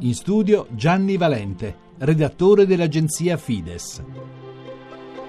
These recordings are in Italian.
In studio Gianni Valente, redattore dell'agenzia Fides.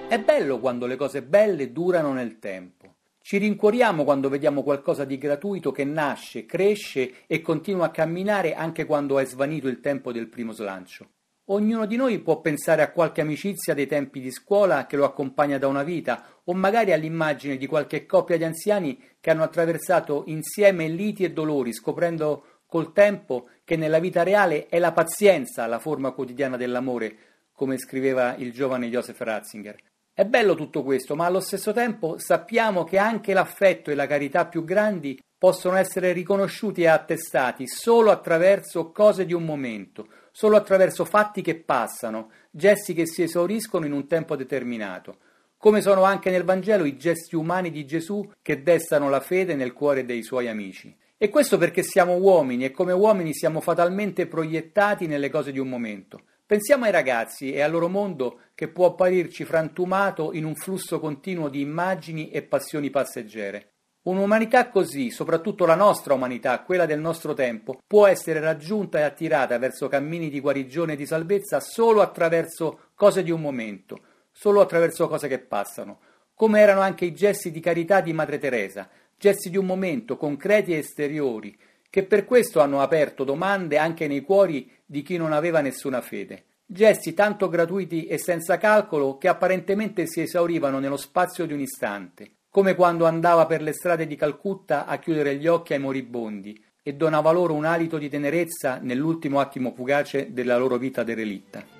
È bello quando le cose belle durano nel tempo. Ci rincuoriamo quando vediamo qualcosa di gratuito che nasce, cresce e continua a camminare anche quando è svanito il tempo del primo slancio. Ognuno di noi può pensare a qualche amicizia dei tempi di scuola che lo accompagna da una vita, o magari all'immagine di qualche coppia di anziani che hanno attraversato insieme liti e dolori, scoprendo col tempo che nella vita reale è la pazienza la forma quotidiana dell'amore, come scriveva il giovane Joseph Ratzinger. È bello tutto questo, ma allo stesso tempo sappiamo che anche l'affetto e la carità più grandi possono essere riconosciuti e attestati solo attraverso cose di un momento, solo attraverso fatti che passano, gesti che si esauriscono in un tempo determinato, come sono anche nel Vangelo i gesti umani di Gesù che destano la fede nel cuore dei suoi amici. E questo perché siamo uomini e come uomini siamo fatalmente proiettati nelle cose di un momento. Pensiamo ai ragazzi e al loro mondo che può apparirci frantumato in un flusso continuo di immagini e passioni passeggere. Un'umanità così, soprattutto la nostra umanità, quella del nostro tempo, può essere raggiunta e attirata verso cammini di guarigione e di salvezza solo attraverso cose di un momento, solo attraverso cose che passano, come erano anche i gesti di carità di Madre Teresa, gesti di un momento, concreti e esteriori, che per questo hanno aperto domande anche nei cuori di chi non aveva nessuna fede. Gesti tanto gratuiti e senza calcolo che apparentemente si esaurivano nello spazio di un istante, come quando andava per le strade di Calcutta a chiudere gli occhi ai moribondi e donava loro un alito di tenerezza nell'ultimo attimo fugace della loro vita derelitta.